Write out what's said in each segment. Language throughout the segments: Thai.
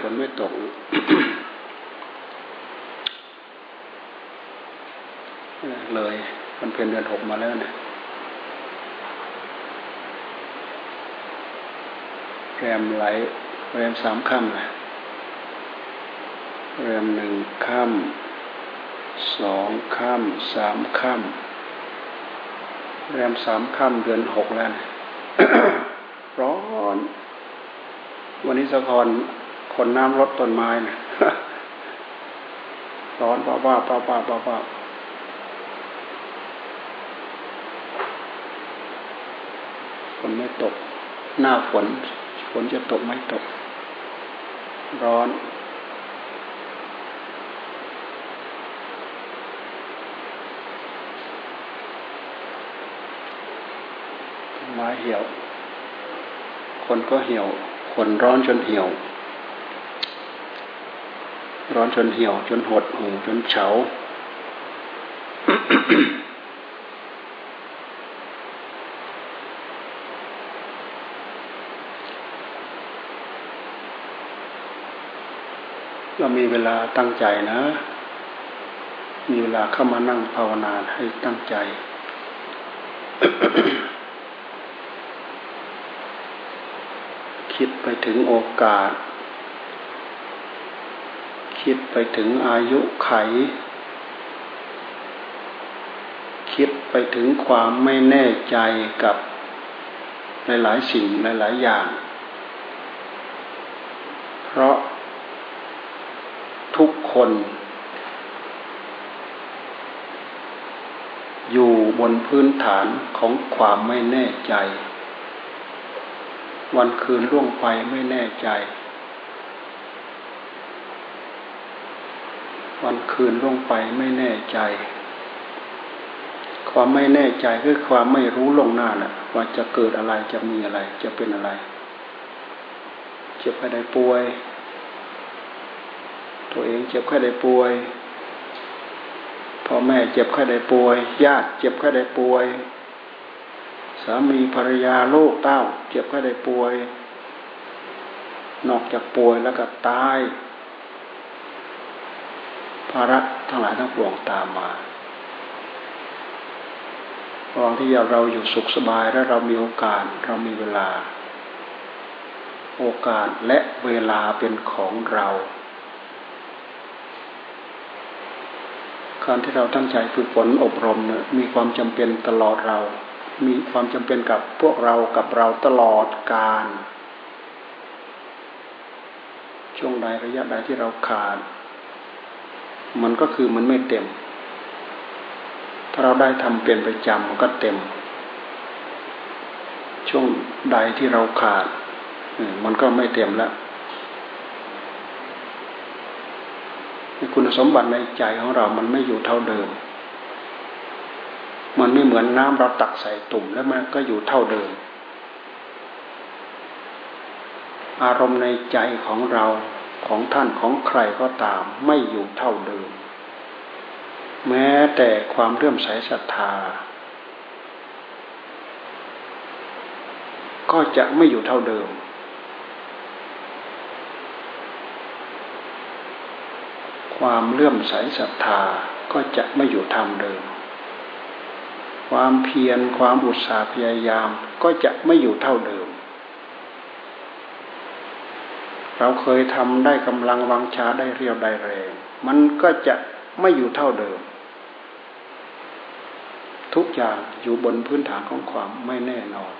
ฝนไม่ตกเลยมันเป็นเดือนหกมาแล้วเนี่ยแรมไหลแรมสามค่ำนะแรมหนึ่งค่ำสองค่ำสามค่ำแรมสามค่ำเดือนหกแล้วนะร้อน วันนี้สะพอนคนน้ำรถต้นไม้นะร้อนป้าป้าป้าป้าป้าป้าฝนไม่ตก หน้าฝน ฝนจะตกไม่ตก ร้อนไม้เหี่ยว คนก็เหี่ยว คนร้อนจนเหี่ยว ร้อนจนเหี่ยว จนหดหูจนเฉาเรามีเวลาตั้งใจนะ มีเวลาเข้ามานั่งภาวนาให้ตั้งใจ คิดไปถึงโอกาส คิดไปถึงอายุไข คิดไปถึงความไม่แน่ใจกับหลายๆสิ่งหลายๆอย่าง เพราะทุกคน อยู่บนพื้นฐานของความไม่แน่ใจ วันคืนล่วงไปไม่แน่ใจ วันคืนล่วงไปไม่แน่ใจ ความไม่แน่ใจคือความไม่รู้ลงหน้าแหละว่าจะเกิดอะไรจะมีอะไร จะเป็นอะไรเจ็บแค่ได้ป่วย ตัวเองเจ็บแค่ได้ป่วยพ่อแม่เจ็บแค่ได้ป่วยญาติเจ็บแค่ได้ป่วย สามีภรรยาลูกเต้า เจ็บก็ได้ป่วย นอกจากป่วยแล้วก็ตายภาระทั้งหลายทั้งปวงตามมาระหว่างที่เราอยู่สุขสบายและเรามีโอกาสเรามีเวลา โอกาสและเวลาเป็นของเรา การที่เราตั้งใจฝึกฝนอบรมเนี่ยมีความจำเป็นตลอดเรา มีความจำเป็นกับพวกเรากับเราตลอดการ ช่วงใดระยะใดที่เราขาด มันก็คือมันไม่เต็ม ถ้าเราได้ทำเป็นประจำมันก็เต็ม ช่วงใดที่เราขาดมันก็ไม่เต็มแล้วคุณสมบัติในใจของเรามันไม่อยู่เท่าเดิม มันไม่เหมือนน้ำเราตักใส่ตุ่มแล้วมันก็อยู่เท่าเดิม อารมณ์ในใจของเราของท่านของใครก็ตามไม่อยู่เท่าเดิม แม้แต่ความเรื่อมใสศรัทธา ก็จะไม่อยู่เท่าเดิมความเลื่อมใสศรัทธาก็จะไม่อยู่ทำเดิม ความเพียรความอุตสาห์พยายาม ก็จะไม่อยู่เท่าเดิม เราเคยทำได้กำลังวังชาได้เรียวได้แรง มันก็จะไม่อยู่เท่าเดิม ทุกอย่างอยู่บนพื้นฐานของความไม่แน่นอน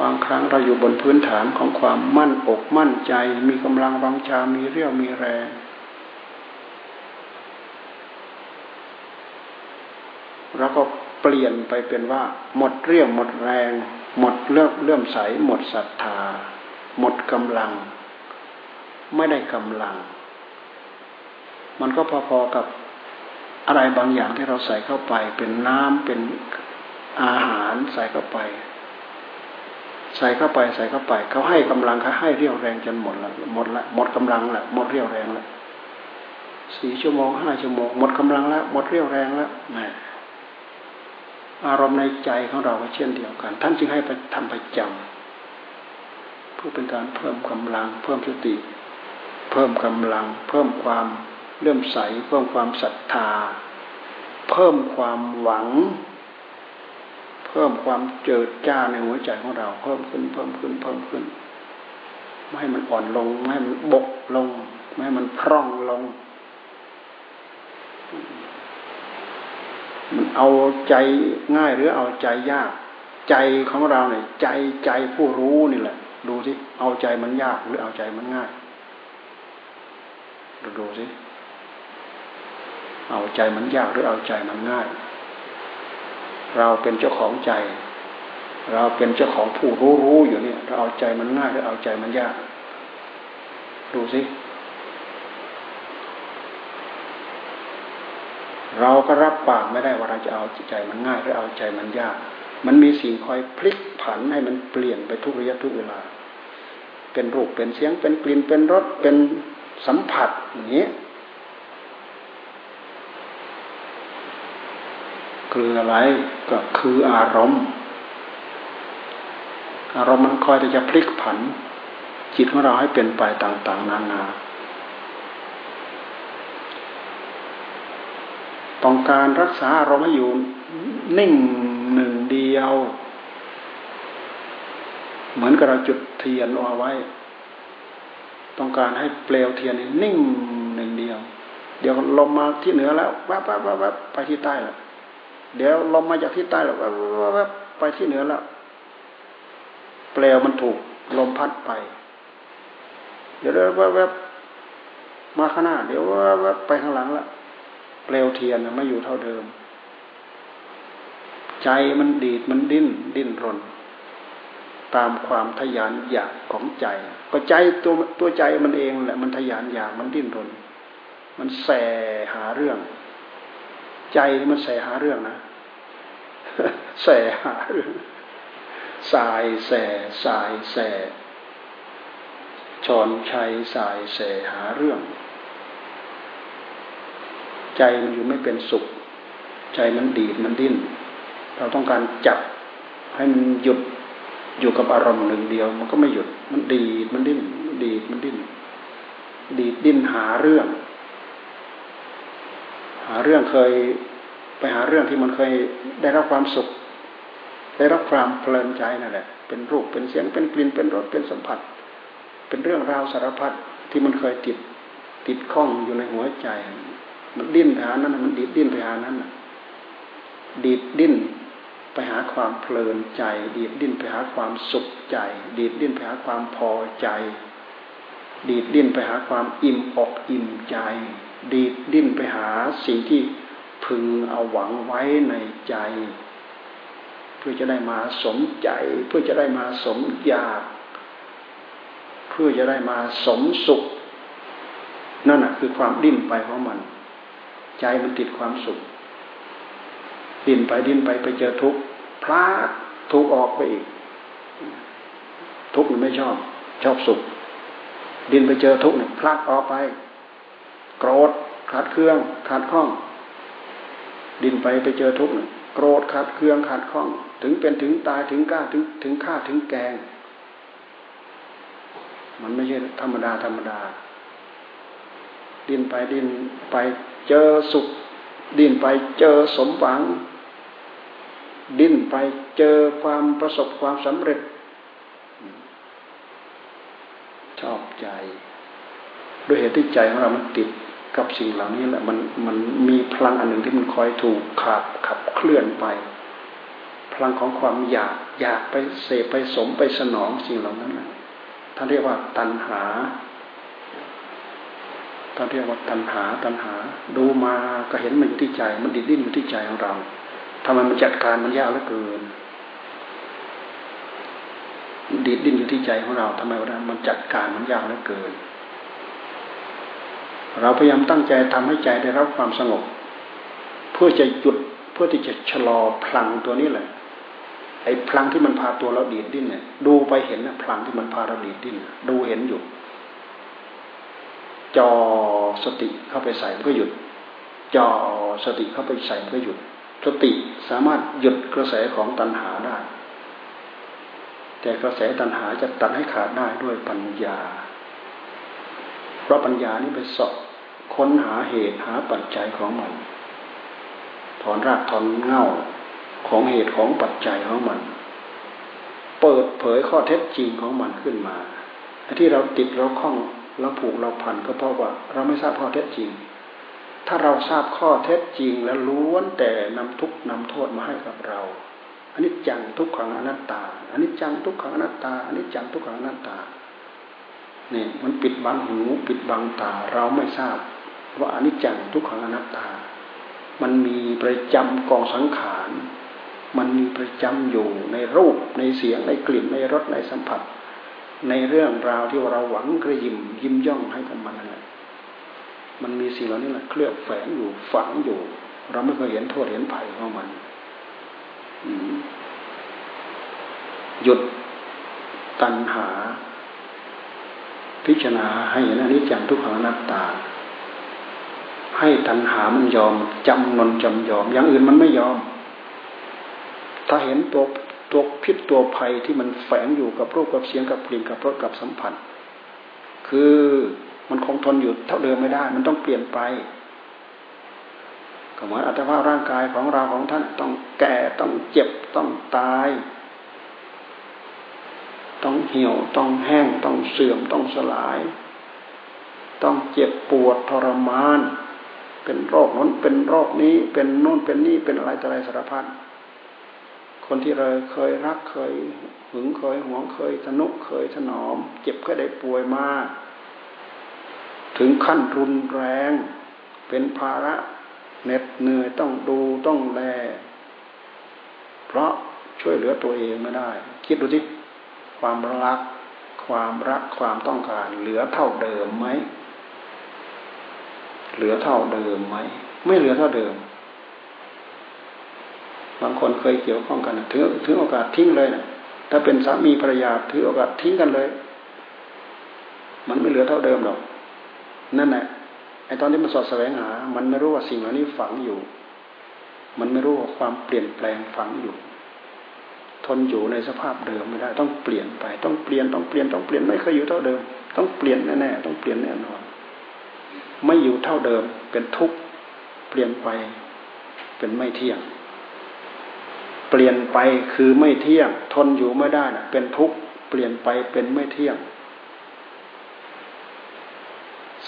บางครั้งเราอยู่บนพื้นฐานของความมั่นอกมั่นใจ มีกำลังวังชา มีเรี่ยวมีแรง เราก็เปลี่ยนไปเป็นว่า หมดเรี่ยวหมดแรง หมดเลื่อมเลื่อมใส หมดศรัทธา หมดกำลัง ไม่ได้กำลัง มันก็พอๆกับอะไรบางอย่างที่เราใส่เข้าไป เป็นน้ำเป็นอาหารใส่เข้าไป ใส่เข้าไปใส่เข้าไป เขาให้กำลังเขาให้เรี่ยวแรงจนหมดละหมดละหมดกำลังละหมดเรี่ยวแรงละสี่ชั่วโมงห้าชั่วโมงหมดกำลังแล้วหมดเรี่ยวแรงแล้วแหม อารมณ์ในใจของเราก็เช่นเดียวกัน ท่านจึงให้ไปทำประจำเพื่อเป็นการเพิ่มกำลัง เพิ่มสติ เพิ่มกำลัง เพิ่มความเลื่อมใส เพิ่มความศรัทธา เพิ่มความหวัง เพิ่มความเจิดจ้าในหัวใจของเรา เพิ่มขึ้น เพิ่มขึ้น เพิ่มขึ้น ไม่ให้มันอ่อนลง ไม่ให้มันบกลง ไม่ให้มันพร่องลง มันเอาใจง่ายหรือเอาใจยาก ใจของเราเนี่ย ใจใจผู้รู้นี่แหละ ดูสิเอาใจมันยากหรือเอาใจมันง่ายดูดูสิเอาใจมันยากหรือเอาใจมันง่าย เราเป็นเจ้าของใจ เราเป็นเจ้าของผู้รู้รู้อยู่เนี่ยเราเอาใจมันง่ายหรือเอาใจมันยาก ดูสิ เราก็รับปากไม่ได้ว่าเราจะเอาใจมันง่ายหรือเอาใจมันยาก มันมีสิ่งคอยพลิกผันให้มันเปลี่ยนไปทุกระยะทุกเวลา เป็นรูปเป็นเสียงเป็นกลิ่นเป็นรสเป็นสัมผัสอย่างนี้คืออะไรก็คืออารมณ์ อารมณ์มันคอยที่จะพลิกผัน จิตของเราให้เป็นไปต่าง ๆ นานา ต้องการรักษาอารมณ์ให้อยู่นิ่งหนึ่งเดียว เหมือนกับเราจุดเทียนเอาไว้ ต้องการให้เปลวเทียนนิ่งหนึ่งเดียว เดี๋ยวลมมาที่เหนือแล้วแวบแวบแวบไปที่ใต้แล้วเดี๋ยวลมมาจากที่ใต้แล้วแวบแวบไปที่เหนือแล้วเปลวมันถูกลมพัดไป เดี๋ยวแวบแวบมาข้างหน้า เดี๋ยวแวบแวบไปข้างหลังแล้ว เปลวเทียนไม่อยู่เท่าเดิม ใจมันดีดมันดิ้น ดิ้นรน ตามความทยานอยากของใจ ก็ใจตัวตัวใจมันเองแหละมันทยานอยากมันดิ้นรน มันแสหาเรื่อง ใจมันแสหาเรื่องนะแสหาเรื่องสายแสสายแสชอนชัยสายแสหาเรื่อง ใจมันอยู่ไม่เป็นสุข ใจมันดีดมันดิ้น เราต้องการจับให้มันหยุดอยู่กับอารมณ์หนึ่งเดียว มันก็ไม่หยุด มันดีดมันดิ้น ดีดมันดิ้น ดีดดิ้นหาเรื่อง หาเรื่องเคยไปหาเรื่องที่มันเคยได้รับความสุข ได้รับความเพลินใจนั่นแหละ เป็นรูปเป็นเสียงเป็นกลิ่นเป็นรสเป็นสัมผัส เป็นเรื่องราวสารพัดที่มันเคยติดติดข้องอยู่ในหัวใจ มันดิ้นไปหานั้นมันดีดดิ้นไปหานั้นดีดดิ้นไปหาความเพลินใจ ดีดดิ้นไปหาความสุขใจ ดีดดิ้นไปหาความพอใจ ดีดดิ้นไปหาความอิ่มอกอิ่มใจ ดีดดิ้นไปหาสิ่งที่พึงเอาหวังไว้ในใจ เพื่อจะได้มาสมใจ เพื่อจะได้มาสมอยาก เพื่อจะได้มาสมสุข นั่นแหะคือความดิ้นไปของมัน ใจมันติดความสุขดิ้นไปดิ้นไปไปเจอทุกข์พลาดทุกออกไปอีก ทุกข์มันไม่ชอบ ชอบสุข ดิ้นไปเจอทุกข์เนี่ยพลาดออกไป โกรธขาดเครื่อง ขาดข้อง ดิ้นไปไปเจอทุกข์โกรธขาดเครื่องขาดข้อง ถึงเป็นถึงตายถึงก้าถึงถึงฆ่าถึงแกง มันไม่ใช่ธรรมดาธรรมดาดิ้นไปดิ้นไป เจอสุขดิ้นไปเจอสมหวัง ดิ้นไปเจอความประสบความสำเร็จ ชอบใจ ด้วยเหตุที่ใจของเรามันติดกับสิ่งเหล่านี้แหละมันมันมีพลังอันหนึ่งที่มันคอยถูกขับขับเคลื่อนไป พลังของความอยากอยากไปเสพไปสมไปสนองสิ่งเหล่านั้นท่านเรียกว่าตัณหา ท่านเรียกว่าตัณหาตัณหา ดูมาก็เห็นมันอยู่ที่ใจ มันดิดดิ้นอยู่ที่ใจของเราทำไมมันจัดการมันยากเหลือเกินดิดดิ้นอยู่ที่ใจของเราทำไมวะมันจัดการมันยากเหลือเกิน เราพยายามตั้งใจทำให้ใจได้รับความสงบ เพื่อจะหยุดเพื่อที่จะชะลอพลังตัวนี้แหละ ไอ้พลังที่มันพาตัวเราดีดดิ้นเนี่ย ดูไปเห็นนะพลังที่มันพาเราดีดดิ้นดูเห็นอยู่ จอสติเข้าไปใส่มันก็หยุดจอสติเข้าไปใส่มันก็หยุด สติสามารถหยุดกระแสของตัณหาได้ แต่กระแสตัณหาจะตัดให้ขาดได้ด้วยปัญญา เพราะปัญญานี่ไปสอบค้นหาเหตุหาปัจจัยของมัน ถอนรากถอนเง่าของเหตุของปัจจัยของมัน เปิดเผยข้อเท็จจริงของมันขึ้นมาที่เราติดเราคล้อง เราผูกเราพันก็เพราะว่า เราไม่ทราบข้อเท็จจริง ถ้าเราทราบข้อเท็จจริงแล้วล้วนแต่นำทุกนำโทษมาให้กับเราอันนี้จังทุกขังอนัตตาอันนี้จังทุกขังอนัตตาอันนี้จังทุกขังอนัตตาเนี่ยมันปิดบังหูปิดบังตาเราไม่ทราบ ว่าอันนี้จังทุกขังอนัตตา มันมีประจำกองสังขาร มันมีประจำอยู่ในรูปในเสียงในกลิ่นในรสในสัมผัส ในเรื่องราวที่เราหวังกระยิมยิ้มย่องให้กับมันนั่นแหละมันมีสิ่งเหล่านี้แหละเคลือบแฝงอยู่ฝังอยู่ เราไม่เคยเห็นโทษเห็นภัยของมันหยุดตัณหา พิจารณาให้เห็นอนิจจังทุกขังอนัตตา ให้ตัณหามันยอมจำนนจำยอม อย่างอื่นมันไม่ยอม ถ้าเห็นตัว ตัวพิษตัวภัยที่มันแฝงอยู่กับรูปกับเสียงกับกลิ่นกับรสกับสัมผัส คือมันคงทนอยู่เท่าเดิมไม่ได้ มันต้องเปลี่ยนไปก็เหมือนอัตภาพร่างกายของเราของท่านต้องแก่ต้องเจ็บต้องตาย ต้องเหี่ยวต้องแห้งต้องเสื่อมต้องสลาย ต้องเจ็บปวดทรมาน เป็นโรคนั้นเป็นโรคนี้เป็นโน่นเป็นนี่เป็นอะไรต่ออะไรสารพัด คนที่เราเคยรักเคยหึงเคยหวงเคยทนุเคยถนอม เจ็บก็ได้ป่วยมาถึงขั้นรุนแรง เป็นภาระเหน็ดเหนื่อยต้องดูต้องแล เพราะช่วยเหลือตัวเองไม่ได้ คิดดูสิความรัก ความรักความต้องการ เหลือเท่าเดิมไหมเหลือเท่าเดิมไหม ไม่เหลือเท่าเดิม บางคนเคยเกี่ยวข้องกันถือถือโอกาสทิ้งเลยนะถ้าเป็นสามีภรรยาถือโอกาสทิ้งกันเลย มันไม่เหลือเท่าเดิมหรอก นั่นแหละไอตอนที่มันสอดแสวงหา มันไม่รู้ว่าสิ่งเหล่านี้ฝังอยู่ มันไม่รู้ว่าความเปลี่ยนแปลงฝังอยู่ ทนอยู่ในสภาพเดิมไม่ได้ ต้องเปลี่ยนไป ต้องเปลี่ยน ต้องเปลี่ยน ต้องเปลี่ยน ไม่เคยอยู่เท่าเดิม ต้องเปลี่ยนแน่ๆ ต้องเปลี่ยนแน่นอน ไม่อยู่เท่าเดิม เป็นทุกข์ เปลี่ยนไป เป็นไม่เที่ยง เปลี่ยนไปคือไม่เที่ยง ทนอยู่ไม่ได้นะเป็นทุกข์เปลี่ยนไปเป็นไม่เที่ยง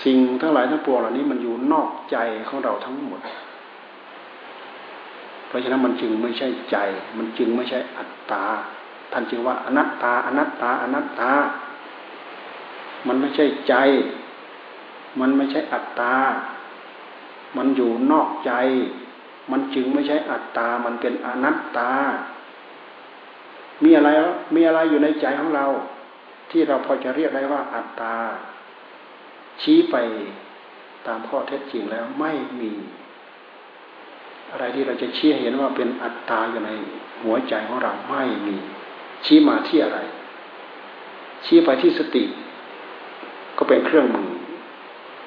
สิ่งทั้งหลายทั้งปวงเหล่านี้มันอยู่นอกใจของเราทั้งหมด เพราะฉะนั้นมันจึงไม่ใช่ใจ มันจึงไม่ใช่อัตตาท่านจึงว่าอนัตตา อนัตตา อนัตตา มันไม่ใช่ใจ มันไม่ใช่อัตตา มันอยู่นอกใจ มันจึงไม่ใช่อัตตา มันเป็นอนัตตา มีอะไรมีอะไรอยู่ในใจของเรา ที่เราพอจะเรียกได้ว่าอัตตา ชี้ไปตามข้อเท็จจริงแล้วไม่มี อะไรที่เราจะชี้เห็นว่าเป็นอัตตาอยู่ในหัวใจของเราไม่มี ชี้มาที่อะไร ชี้ไปที่สติ ก็เป็นเครื่องมือ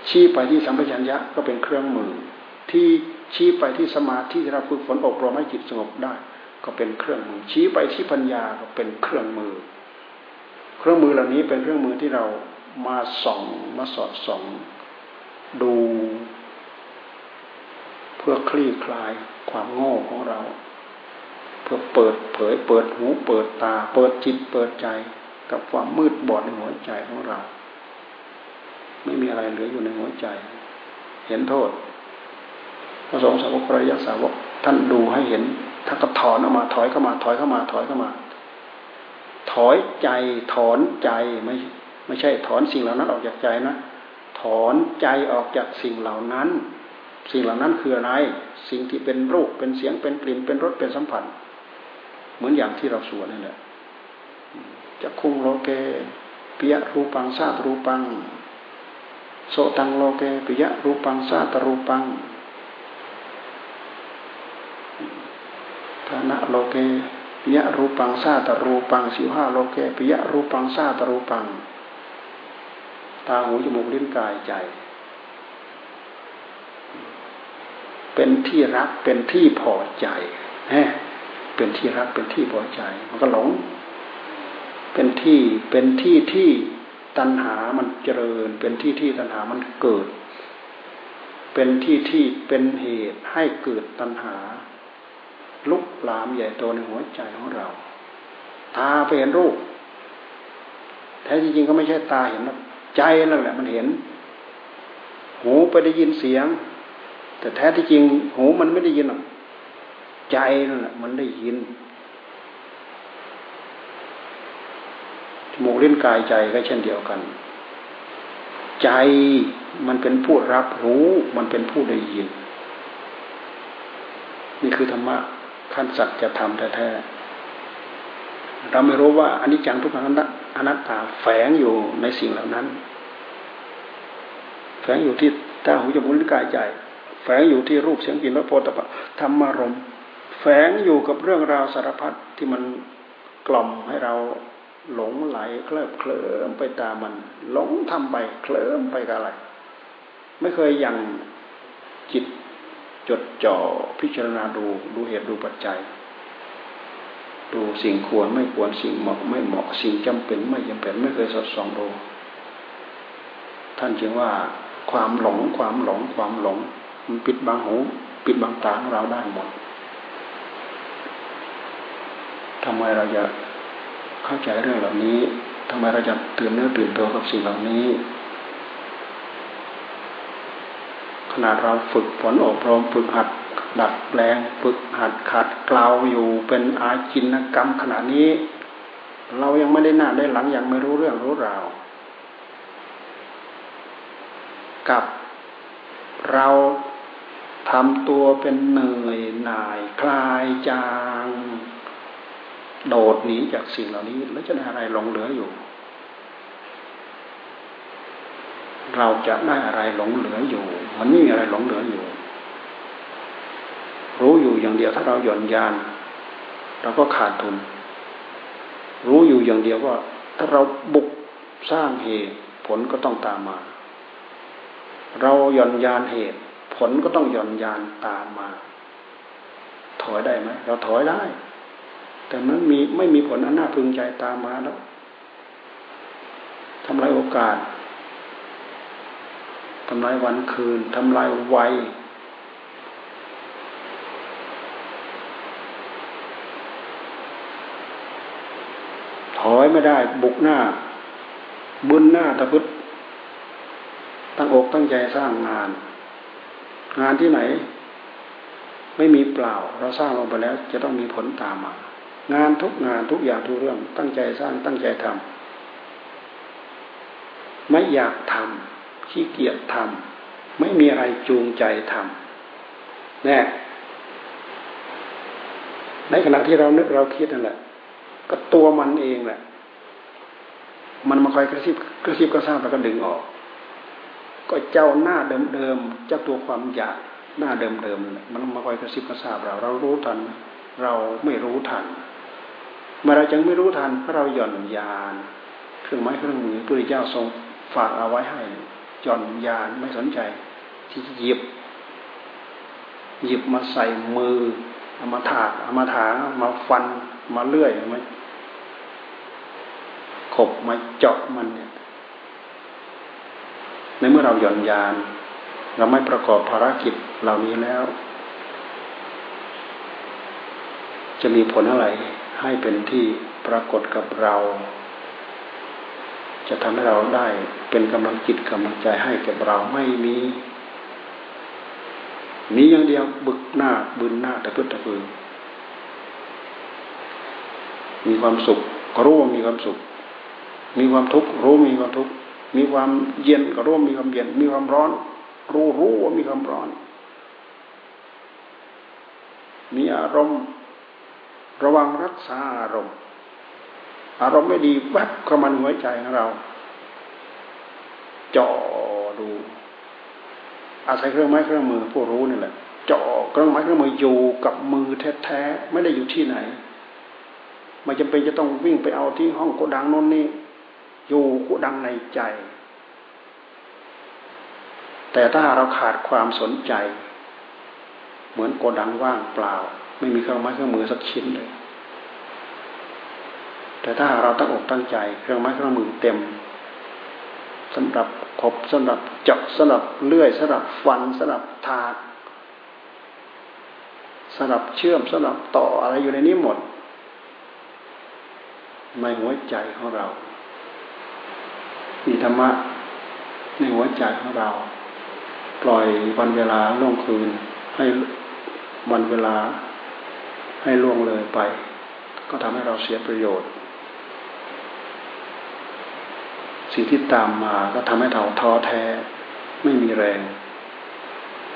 ชี้ไปที่สัมปชัญญะก็เป็นเครื่องมือที่ ชี้ไปที่สมาธิที่เราฝึกฝนอบรมให้จิตสงบได้ ก็เป็นเครื่องมือ ชี้ไปที่ปัญญาก็เป็นเครื่องมือ เครื่องมือเหล่านี้เป็นเครื่องมือที่เรามาส่องมาสอดส่อง ดู เพื่อคลี่คลายความโง่ของเรา เพื่อเปิดเผย เปิดหู เปิดตา เปิดจิตเปิดใจ กับความมืดบอดในหัวใจของเรา ไม่มีอะไรเหลืออยู่ในหัวใจ เห็นโทษ ระสงฆ์สาวกพระยาสาวกท่านดูให้เห็นท่านก็ถอนออกมาถอยเข้ามาถอยเข้ามาถอยเข้ามา ถอยใจถอนใจไม่ไม่ใช่ถอนสิ่งเหล่านั้นออกจากใจนะ ถอนใจออกจากสิ่งเหล่านั้น สิ่งเหล่านั้นคืออะไร สิ่งที่เป็นรูปเป็นเสียงเป็นกลิ่นเป็นรสเป็นสัมผัสเหมือนอย่างที่เราสวดนี่แหละจะคุงโลเกปิยรูปังซาตรูปัง โสตังโลเกปิยรูปังซาตรูปัง นะโลเกปิยรูปังซาตรูปังสิวห้าโลเกปิยรูปังซาตรูปัง ตาหูจมูกลิ้นกายใจ เป็นที่รักเป็นที่พอใจฮเป็นที่รักเป็นที่พอใจ มันก็หลง เป็นที่เป็นที่ที่ตัณหามันเจริญ เป็นที่ที่ตัณหามันเกิด เป็นที่ที่เป็นเหตุให้เกิดตัณหา ลามใหญ่โตในหัวใจของเรา ตาไปเห็นรูป แท้จริงก็ไม่ใช่ตาเห็นนะใจนั่นแหละมันเห็น หูไปได้ยินเสียง แต่แท้ที่จริงหูมันไม่ได้ยินหรอกใจนั่นแหละมันได้ยินจมูกลิ้นกายใจก็เช่นเดียวกัน ใจมันเป็นผู้รับรู้ มันเป็นผู้ได้ยิน นี่คือธรรมะ ขั้นสัจจะทำแท้ๆเราไม่รู้ว่าอนนี้จังทุกขังอนัตตาแฝงอยู่ในสิ่งเหล่านั้น แฝงอยู่ที่ตาหูจมูกลิ้นกายใจ แฝงอยู่ที่รูปเสียงกลิ่นรสโผฏฐัพพะธรรมารมแฝงอยู่กับเรื่องราวสารพัดที่มันกล่อมให้เราหลงไหลเคลิบเคลิ้มไปตามมัน หลงทำไปเคลิ้มไปกับอะไร ไม่เคยยังจิต จดจ่อพิจารณาดูดูเหตุดูปัจจัย ดูสิ่งควรไม่ควรสิ่งเหมาะไม่เหมาะสิ่งจำเป็นไม่จำเป็นไม่เคยสอดส่องดูท่านจึงว่าความหลงความหลงความหลงมันปิดบังหู ปิดบังตาของเราได้หมดทำไมเราจะเข้าใจเรื่องเหล่านี้ทำไมเราจะตื่นเนื้อตื่นตัวกับสิ่งเหล่านี้ ขนาดเราฝึกฝนอบรมฝึกหัดดัดแปลงฝึกหัดขัดเกลาอยู่เป็นอาจินกรรมขนาดนี้ เรายังไม่ได้หน้าได้หลังยังไม่รู้เรื่องรู้ราวกับเราทำตัวเป็นเหนื่อยหน่ายคลายจาง โดดหนีจากสิ่งเหล่านี้ แล้วจะได้อะไรหลงเหลืออยู่ เราจะได้อะไรหลงเหลืออยู่ มันไม่มีอะไรหลงเหลืออยู่ รู้อยู่อย่างเดียวถ้าเราหย่อนยาน เราก็ขาดทุน รู้อยู่อย่างเดียวว่า ถ้าเราบุกสร้างเหตุ ผลก็ต้องตามมา เราหย่อนยานเหตุ ผลก็ต้องหย่อนยานตามมา ถอยได้ไหมเราถอยได้ แต่มันมีไม่มีผลอันน่าพึงใจตามมาแล้วทำลายโอกาส ทำลายวันคืนทำลายวัยถอยไม่ได้บุกหน้า บุญหน้าตะพุดตั้งอกตั้งใจสร้างงาน งานที่ไหน ไม่มีเปล่า เราสร้างลงไปแล้ว จะต้องมีผลตามมา งานทุกงานทุกอย่างทุกเรื่อง ตั้งใจสร้างตั้งใจทำไม่อยากทำ ขี้เกียจทำไม่มีอะไรจูงใจทำแน่ในขณะที่เรานึกเราคิดนั่นแหละ ก็ตัวมันเองแหละ มันมาคอยกระซิบกระซิบกระซาบแล้วก็ดึงออก ก็เจ้าหน้าเดิมๆเจ้าตัวความอยากหน้าเดิมๆมันมาคอยกระซิบกระซาบเรา เรารู้ทัน เราไม่รู้ทันเมื่อเราจึงไม่รู้ทันเพราะเราหย่อนยาน เครื่องไม้เครื่องมือพระพุทธเจ้าทรงฝากเอาไว้ให้ หย่อนยานไม่สนใจ ที่หยิบ หยิบมาใส่มือเอามาถากเอามาถามาฟันมาเลื่อยมาขบมาเจาะมันเนี่ย ในเมื่อเราหย่อนยาน เราไม่ประกอบภารกิจเหล่านี้แล้ว จะมีผลอะไรให้เป็นที่ปรากฏกับเรา จะทำให้เราได้เป็นกำลังจิตกำลังใจให้แกับเราไม่มีมีอย่างเดียวบึกหน้าบึนหน้าแต่พึ่งตะพือมีความสุขก็รู้ว่ามีความสุข มีความทุกข์รู้มีความทุกข์มีความเย็นก็รู้มีความเย็น มีความร้อน รู้รู้ว่ามีความร้อน มีอารมณ์ ระวังรักษาอารมณ์ อารมณ์ไม่ดีแวบเข้ามาหัวใจของเราจ่อดู อาศัยเครื่องไม้เครื่องมือผู้รู้นี่แหละจ่อเครื่องไม้เครื่องมืออยู่กับมือแท้ๆไม่ได้อยู่ที่ไหนไม่จำเป็นจะต้องวิ่งไปเอาที่ห้องโกดังโน้นนี่อยู่โกดังในใจ แต่ถ้าเราขาดความสนใจ เหมือนโกดังว่างเปล่า ไม่มีเครื่องไม้เครื่องมือสักชิ้นเลย แต่ถ้าเราตั้งอกตั้งใจ เครื่องไม้เครื่องมือเต็มสำหรับขบสำหรับเจาะสำหรับเลื่อยสำหรับฟันสำหรับถากสำหรับเชื่อมสำหรับต่ออะไรอยู่ในนี้หมดในหัวใจของเรา มีธรรมะในหัวใจของเรา ปล่อยวันเวลาล่วงคืน ให้วันเวลาให้ล่วงเลยไป ก็ทำให้เราเสียประโยชน์ สิ่งที่ตามมาก็ทำให้เราท้อแท้ ไม่มีแรง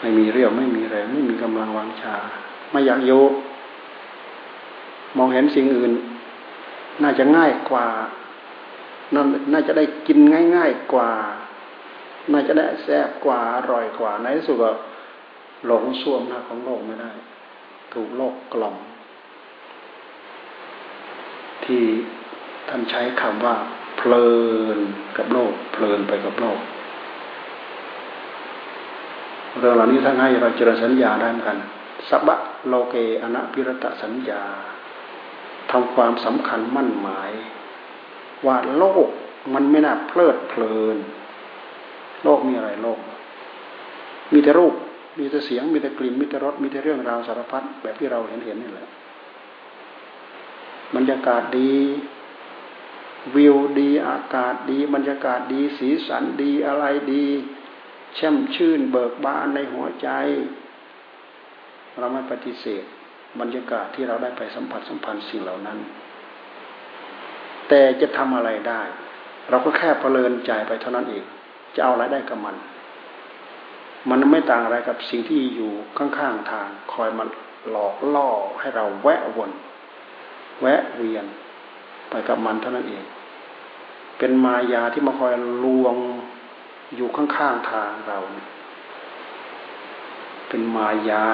ไม่มีเรี่ยวไม่มีแรง ไม่มีกำลังวังชา ไม่อยากโยมองเห็นสิ่งอื่น น่าจะง่ายกว่า น่าจะได้กินง่าย ๆกว่า น่าจะได้แซ่บกว่าอร่อยกว่าในที่สุดก็หลงส่วมหน้าของโลกไม่ได้ ถูกโลกกล่อมที่ท่านใช้คำว่า เพลินกับโลก เพลินไปกับโลกเรื่องเหล่านี้ท่านให้เราเจริญสัญญาได้เหมือนกันสัพะโลเกอนัพิรตสัญญาทำความสำคัญมั่นหมาย ว่าโลกมันไม่น่าเพลิดเพลิน โลกมีอะไรโลก มีแต่รูป มีแต่เสียง มีแต่กลิ่น มีแต่รส มีแต่เรื่องราวสารพัดแบบที่เราเห็นเห็นนี่แหละบรรยากาศดี วิวดีอากาศดีบรรยากาศดีสีสันดีอะไรดีแช่มชื่นเบิกบานในหัวใจ เราไม่ปฏิเสธ บรรยากาศที่เราได้ไปสัมผัสสัมพันธ์สิ่งเหล่านั้น แต่จะทำอะไรได้ เราก็แค่ประเลินใจไปเท่านั้นเอง จะเอาอะไรได้กับมัน มันไม่ต่างอะไรกับสิ่งที่อยู่ข้างๆทาง คอยมาหลอกล่อให้เราแวะวน แวะเวียนไปกับมันเท่านั้นเอง เป็นมายาที่มาคอยลวงอยู่ข้างๆทางเรา เป็นมายา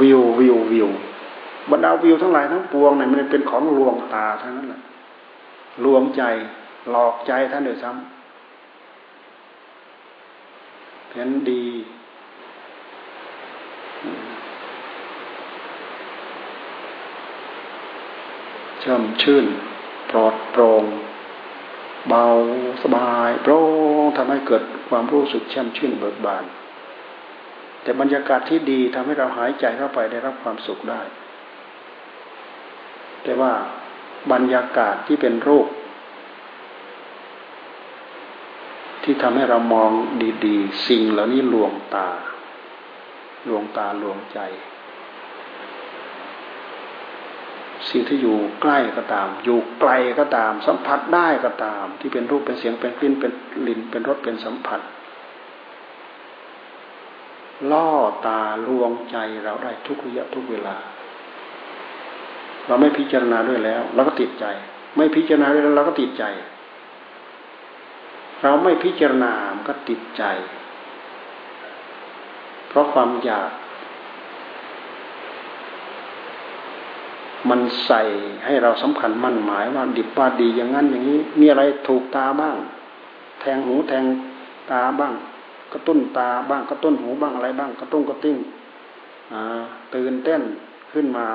วิววิววิวบรรดาวิวทั้งหลายทั้งปวงเนี่ยมันเป็นของลวงตาทั้งนั้นแหละลวงใจหลอกใจท่านเดือดซ้ำเห็นดี เชื่มชื่นปลอดโปร่งเบาสบายโปร่งทำให้เกิดความรู้สึกแช่มชื่นเบิกบาน แต่บรรยากาศที่ดีทำให้เราหายใจเข้าไปได้รับความสุขได้ แต่ว่าบรรยากาศที่เป็นรูปที่ทำให้เรามองดี ๆ สิ่งเหล่านี้ลวงตา ลวงตาลวงใจ สิ่งที่อยู่ใกล้ก็ตาม อยู่ไกลก็ตาม สัมผัสได้ก็ตาม ที่เป็นรูปเป็นเสียงเป็นกลิ่นเป็นลิ้นเป็นรสเป็นสัมผัส ล่อตาลวงใจเราได้ทุกระยะทุกเวลา เราไม่พิจารณาด้วยแล้วเราก็ติดใจ ไม่พิจารณาด้วยแล้วเราก็ติดใจ เราไม่พิจารณามันก็ติดใจ เพราะความอยาก มันใส่ให้เราสำคัญมั่นหมายว่าดิบว่าดีอย่างนั้นอย่างนี้ มีอะไรถูกตาบ้าง แทงหูแทงตาบ้าง กระตุ้นตาบ้างกระตุ้นหูบ้างอะไรบ้าง กระตุ้นกระติ้งตื่นเต้นขึ้นมา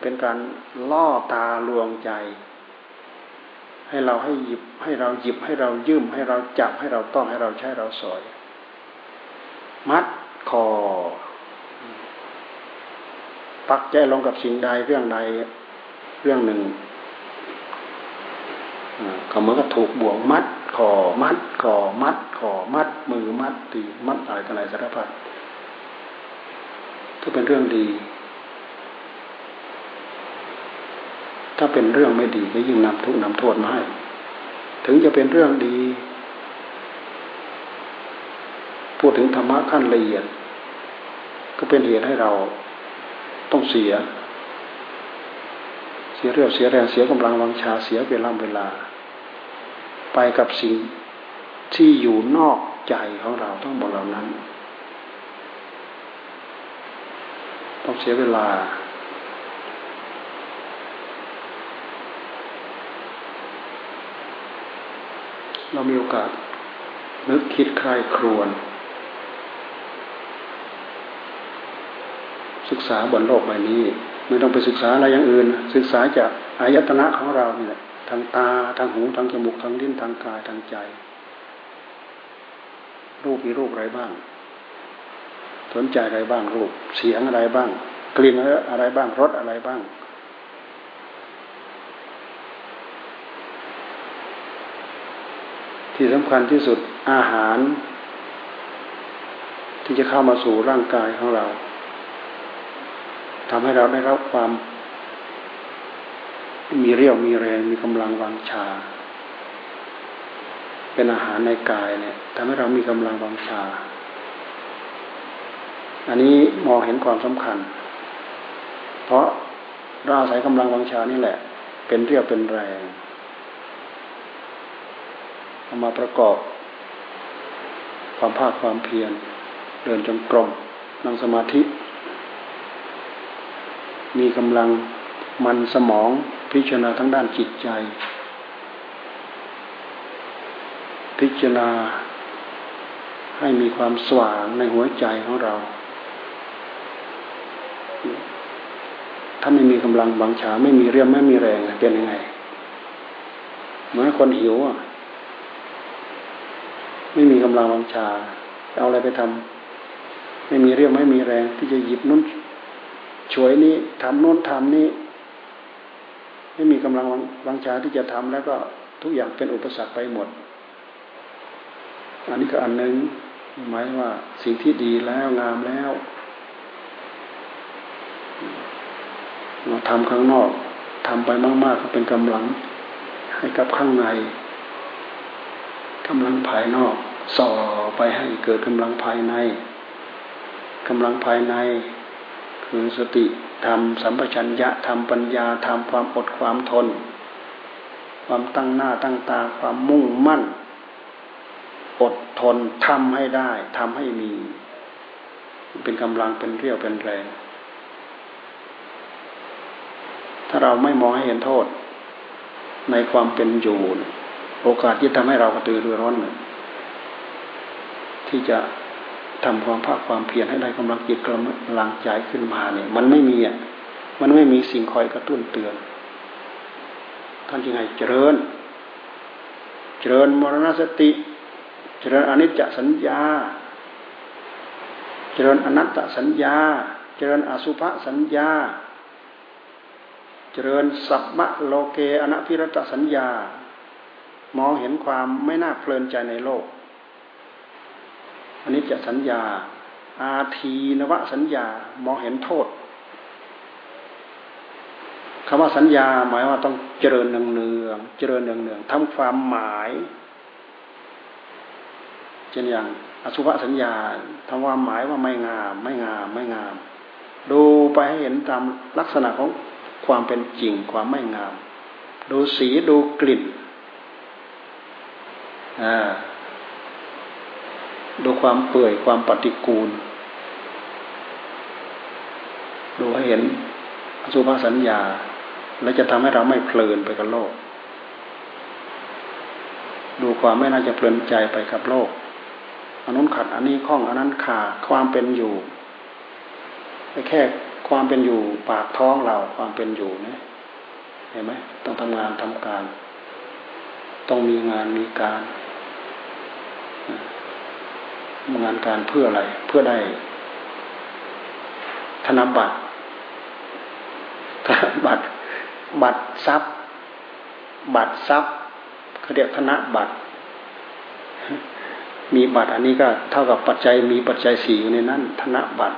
เป็นการล่อตาลวงใจ ให้เราให้หยิบให้เราหยิบให้เรายืมให้เราจับให้เราต้องให้เราใช้เราสอย มัดคอ ปักใจลงกับสิ่งใดเรื่องใดเรื่องหนึ่งก็เหมือนกับถูกบ่วงมัดคอมัดคอมัดคอมัด มือมัดตีมัดอะไรกันอะไรสารพัดถ้าเป็นเรื่องดี ถ้าเป็นเรื่องไม่ดีก็ยิ่งนำทุกนำโทษมาให้ ถึงจะเป็นเรื่องดี พูดถึงธรรมะขั้นละเอียด ก็เป็นเหตุให้เรา ต้องเสีย เสียเรี่ยวเสียแรงเสียกำลังวังชาเสียเวลาเวลา ไปกับสิ่งที่อยู่นอกใจของเราทั้งหมดเหล่านั้น ต้องเสียเวลาเรามีโอกาสนึกคิดใครครวน ศึกษาบนโลกใบนี้ ไม่ต้องไปศึกษาอะไรอย่างอื่น ศึกษาจากอายตนะของเราเนี่ยทางตาทางหูทางจมูกทางลิ้นทางกายทางใจ รูปมีรูปอะไรบ้าง สนใจอะไรบ้างรูป เสียงอะไรบ้าง กลิ่นอะไรบ้างรสอะไรบ้างที่สำคัญที่สุดอาหาร ที่จะเข้ามาสู่ร่างกายของเรา ทำให้เราได้รับความ มีเรี่ยวมีแรงมีกำลังวังชา เป็นอาหารในกายเนี่ยทำให้เรามีกำลังวังชา อันนี้มองเห็นความสำคัญ เพราะเราอาศัยกำลังวังชานี่แหละ เป็นเรี่ยวเป็นแรงเอามาประกอบ ความภาคความเพียรเดินจงกรมนั่งสมาธิ มีกำลังมันสมองพิจารณาทั้งด้านจิตใจ พิจารณาให้มีความสว่างในหัวใจของเรา ถ้าไม่มีกำลังบังชาไม่มีเรี่ยวไม่มีแรงเป็นยังไง เหมือนคนหิวอะ ไม่มีกำลังบังชา เอาอะไรไปทำไม่มีเรี่ยวไม่มีแรงที่จะหยิบนุ่น ช่วยนี้ทำโน้นทำนี้ ไม่มีกำลังวังชาที่จะทำแล้วก็ทุกอย่างเป็นอุปสรรคไปหมด อันนี้ก็อันหนึ่งหมายว่าสิ่งที่ดีแล้วงามแล้วเราทำข้างนอกทำไปมากๆก็เป็นกำลัง ให้กับข้างในกำลังภายนอกส่อไปให้เกิดกำลังภายในกำลังภายใน คือสติทำสัมปชัญญะทำปัญญาทำความอดความทน ความตั้งหน้าตั้งตาความมุ่งมั่น อดทนทำให้ได้ทำให้มี เป็นกำลังเป็นเรี่ยวเป็นแรงถ้าเราไม่มองให้เห็นโทษ ในความเป็นอยู่ โอกาสที่ทำให้เรากระตือรือร้นที่จะ ทำความภาคความเพียรให้ได้กำลังจิตกำลังใจขึ้นมาเนี่ย มันไม่มีอะมันไม่มีสิ่งคอยกระตุ้นเตือนท่านยังไงเจริญ เจริญมรณสติ เจริญอนิจจสัญญา เจริญอนัตตสัญญา เจริญอสุภสัญญา เจริญสัพพะโลเกอนัพิรตสัญญามองเห็นความไม่น่าเพลินใจในโลก อันนี้จะสัญญา อาทีนวสัญญามองเห็นโทษคำว่าสัญญาหมายว่าต้องเจริญเนืองเนืองเจริญเนืองเนืองทำความหมายเช่นอย่างอสุภสัญญาทำความหมายว่าไม่งามไม่งามไม่งาม ดูไปให้เห็นตามลักษณะของความเป็นจริงความไม่งาม ดูสีดูกลิ่นอ่า ดูความเปื่อยความปฏิกูล ดูให้เห็นสุภาสัญญา และจะทำให้เราไม่เพลินไปกับโลก ดูความไม่น่าจะเพลินใจไปกับโลกอันนู้นขัดอันนี้ข้องอันนั้นขาดความเป็นอยู่แค่ความเป็นอยู่ปากท้องเราความเป็นอยู่นี่ยเห็นไหมต้องทำงานทำการ ต้องมีงานมีการ งานการเพื่ออะไร เพื่อได้ ธนบัตรธนบัตร บัตรทรัพย์ บัตรทรัพย์เขาเรียกธนบัตร มีบัตรอันนี้ก็เท่ากับปัจจัยมีปัจจัยสี่อยู่ในนั้น ธนบัตร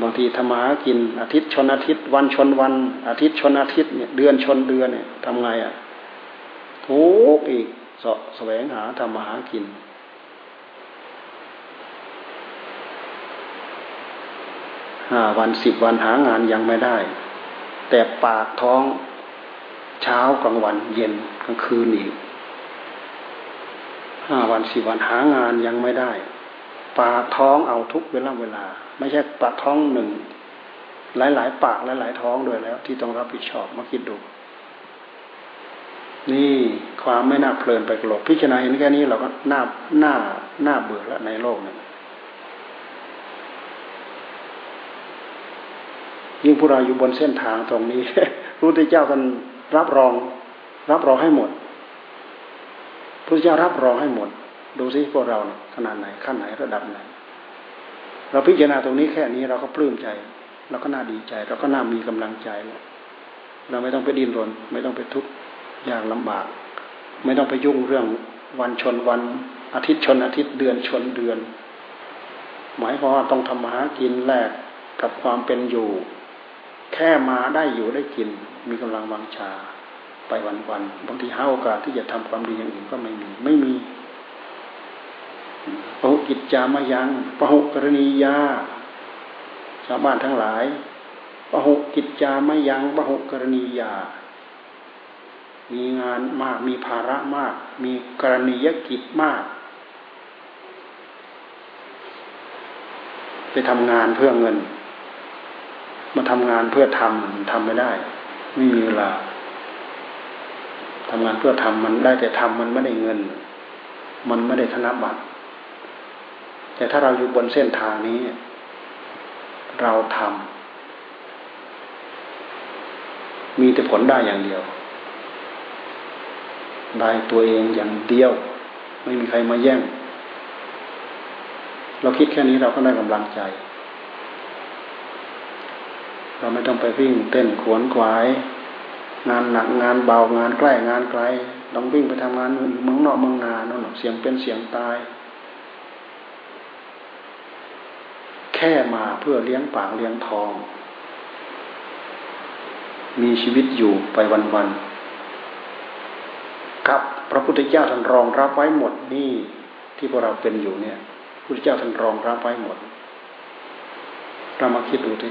บางทีธรรมากินอาทิตย์ชนอาทิตย์ วันชนวัน อาทิตย์ชนอาทิตย์เนี่ยเดือนชนเดือนเนี่ยทำไงอะทุกอีก สาะแสวงหาทำมาหากิน ห้าวันสิบวันหางานยังไม่ได้ แต่ปากท้องเช้ากลางวันเย็นกลางคืนอีกห้าวันสิบวันหางานยังไม่ได้ ปากท้องเอาทุกเวลาเวลา ไม่ใช่ปากท้องหนึ่ง หลาย ๆ ปากหลาย ๆ ท้องด้วยแล้ว ที่ต้องรับผิดชอบมาคิดดู นี่ความไม่น่าเพลินไปกับโลกพิจารณาเห็นแค่นี้เราก็น่าหน้าหน้าเบื่อแล้วในโลกนี้ยิ่งพวกเราอยู่บนเส้นทางตรงนี้ รู้ที่เจ้ากันรับรอง รับรองให้หมดพระเจ้ารับรองให้หมด ดูสิพวกเราเนี่ยขนาดไหนขั้นไหนระดับไหนเราพิจารณาตรงนี้แค่นี้เราก็ปลื้มใจ เราก็น่าดีใจ เราก็น่ามีกำลังใจแล้วเราไม่ต้องไปดิ้นรนไม่ต้องไปทุกข์ ยากลำบาก ไม่ต้องไปยุ่งเรื่องวันชนวันอาทิตย์ชนอาทิตย์เดือนชนเดือน หมายความว่าต้องทำมาหากินแลกกับความเป็นอยู่ แค่มาได้อยู่ได้กิน มีกำลังวังชาไปวันวันบางทีหาโอกาสที่จะทำความดีอย่างอื่นก็ไม่มี ไม่มีปหุกิจจามายังปหุกรณียาชาวบ้านทั้งหลายปหุกิจจามายังปหุกรณียา มีงานมาก มีภาระมาก มีกรณียกิจมาก ไปทำงานเพื่อเงิน มาทำงานเพื่อทำทำไม่ได้ ไม่มีเวลาทำงานเพื่อทำมันได้แต่ทำมันไม่ได้เงิน มันไม่ได้ธนบัตร แต่ถ้าเราอยู่บนเส้นทางนี้ เราทำมีแต่ผลได้อย่างเดียว ได้ตัวเองอย่างเดียว ไม่มีใครมาแย่ง เราคิดแค่นี้เราก็ได้กำลังใจ เราไม่ต้องไปวิ่งเต้นขวนขวาย งานหนักงานเบางานใกล้งานไกลต้องวิ่งไปทำงานเมืองนอกเมืองนาโน่นเสียงเป็นเสียงตาย แค่มาเพื่อเลี้ยงปากเลี้ยงทอง มีชีวิตอยู่ไปวันๆครับ พระพุทธเจ้าท่านรองรับไว้หมดนี่ ที่พวกเราเป็นอยู่เนี่ยพระพุทธเจ้าท่านรองรับไว้หมด เรามาคิดดูที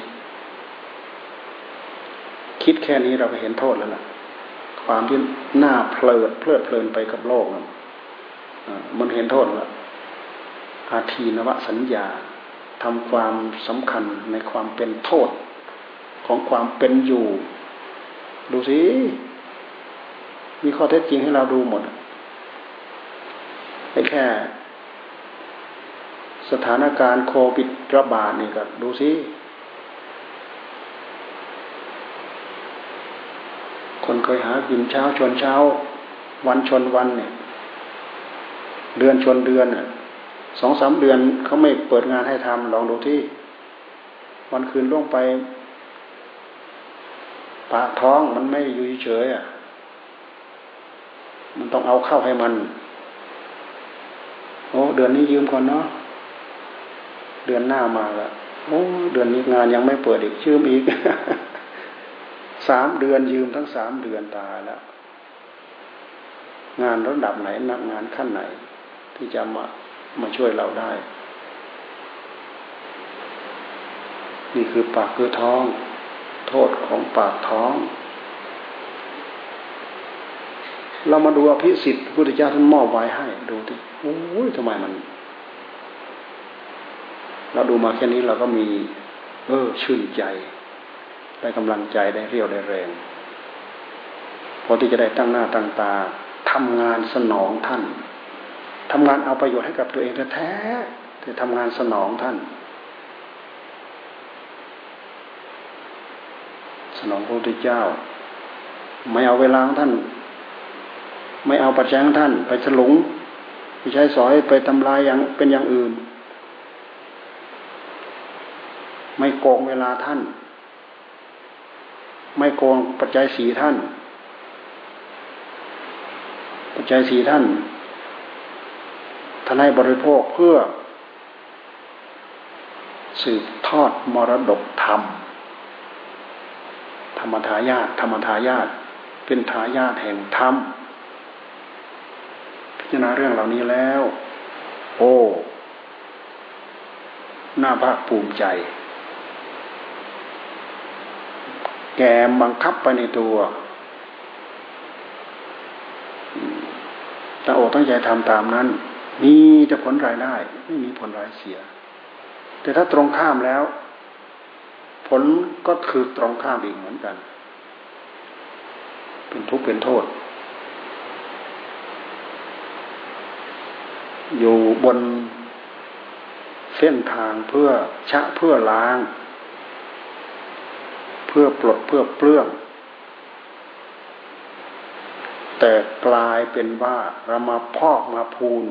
คิดแค่นี้เราก็เห็นโทษแล้วล่ะ ความที่หน้าเพลิดเพลิดเพลินไปกับโลกมันเห็นโทษแล้วอาทีนวสัญญาทำความสำคัญในความเป็นโทษ ของความเป็นอยู่ ดูสิ มีข้อเท็จจริงให้เราดูหมดไอ้แค่ สถานการณ์โควิดระบาดนี่ก็ดูสิคนเคยหากินเช้าชนเช้า วันชนวันเนี่ย เดือนชนเดือนสองสามเดือนเขาไม่เปิดงานให้ทำลองดูที่ วันคืนล่วงไปปากท้องมันไม่อยู่เฉยอะ มันต้องเอาเข้าให้มันโอ้เดือนนี้ยืมก่อนเนาะเดือนหน้ามาละโอ้เดือนนี้งานยังไม่เปิดอีกยืมอีกสามเดือนยืมทั้งสามเดือนตายแล้วงานระดับไหนนักงานขั้นไหน ที่จะมามาช่วยเราได้ นี่คือปากคือท้อง โทษของปากท้อง เรามาดูอภิสิทธิ์พระพุทธเจ้าท่านมอบไว้ให้ ดูที่โอ้ยทำไมมัน เราดูมาแค่นี้เราก็มี เออ ชื่นใจ ได้กำลังใจได้เรียวได้แรงพอที่จะได้ตั้งหน้าตั้งตาทำงานสนองท่านทำงานเอาประโยชน์ให้กับตัวเองแท้ๆแต่ทำงานสนองท่าน สนองพระพุทธเจ้า ไม่เอาเวลาของท่าน ไม่เอาปัจจัยของท่าน ไปฉลุงไปใช้สอยไปทำลายอย่างเป็นอย่างอื่น ไม่โกงเวลาท่าน ไม่โกงปัจจัยสีท่าน ปัจจัยสีท่านท่านให้บริโภคเพื่อ สืบทอดมรดกธรรม ธรรมทายาทธรรมทายาทเป็นทายาทแห่งธรรม จารณาเรื่องเหล่านี้แล้ว โอ้หน้าภาคภูมิใจ แกบังคับไปในตัวตั้งอกตั้งใจทำตามนั้นมีแต่ผลรายได้ ไม่มีผลรายเสีย แต่ถ้าตรงข้ามแล้ว ผลก็คือตรงข้ามอีกเหมือนกัน เป็นทุกข์เป็นโทษ อยู่บนเส้นทางเพื่อชะเพื่อล้าง เพื่อปลดเพื่อเปลื้อง แต่กลายเป็นว่าเรามาพอกมาพูน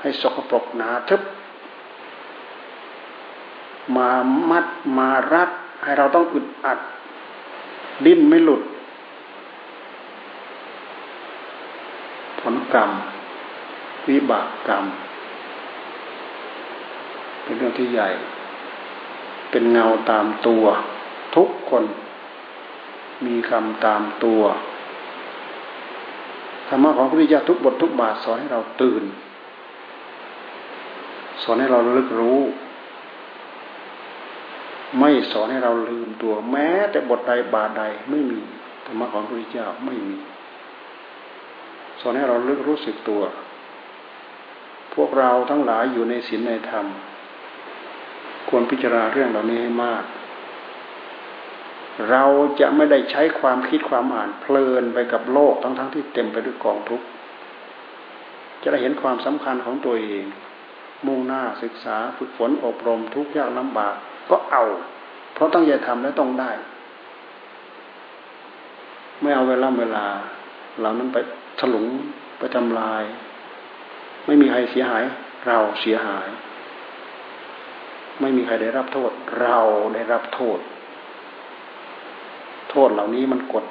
ให้สกปรกหนาทึบ มามัดมารัด ให้เราต้องอึดอัด ดิ้นไม่หลุด ผลกรรม วิบากกรรม เป็นเรื่องที่ใหญ่ เป็นเงาตามตัว ทุกคน มีกรรมตามตัวธรรมะของพระพุทธเจ้าทุกบททุกบาทสอนให้เราตื่น สอนให้เราลึกรู้ ไม่สอนให้เราลืมตัว แม้ แต่บทใดบาทใดไม่มีธรรมะของพระพุทธเจ้าไม่มีสอนให้เราลึกรู้สึกตัว พวกเราทั้งหลายอยู่ในศีลในธรรม ควรพิจารณาเรื่องเหล่านี้ให้มาก เราจะไม่ได้ใช้ความคิดความอ่านเพลินไปกับโลกทั้งๆทที่เต็มไปด้วยกองทุกข์จะได้เห็นความสำคัญของตัวเอง มุ่งหน้าศึกษาฝึกฝนอบรมทุกยากลำบากก็เอา เพราะต้องใจทำและต้องได้ ไม่เอาเวลาเวลา เหล่านั้นไปถลุงไปทำลาย ไม่มีใครเสียหาย เราเสียหาย ไม่มีใครได้รับโทษ เราได้รับโทษ โทษเหล่านี้มันกด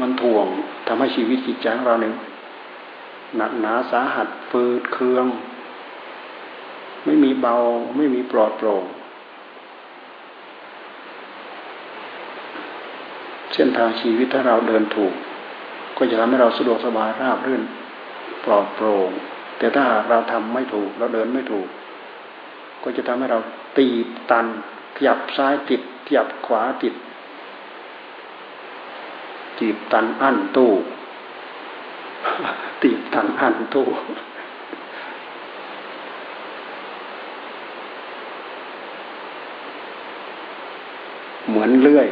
มันถ่วงทำให้ชีวิตจิตใจของเราเนี่ยหนักหนาสาหัสฟืดเคือง ไม่มีเบาไม่มีปลอดโปร่งเส้นทางชีวิตถ้าเราเดินถูก ก็จะทำให้เราสะดวกสบายราบรื่น ปลอดโปร่ง แต่ถ้าเราทำไม่ถูก เราเดินไม่ถูก ก็จะทำให้เราตีตันขยับซ้ายติดขยับขวาติด ตีบตันอั้นตู้ตีบตันอั้นตู้เหมือนเลื่อย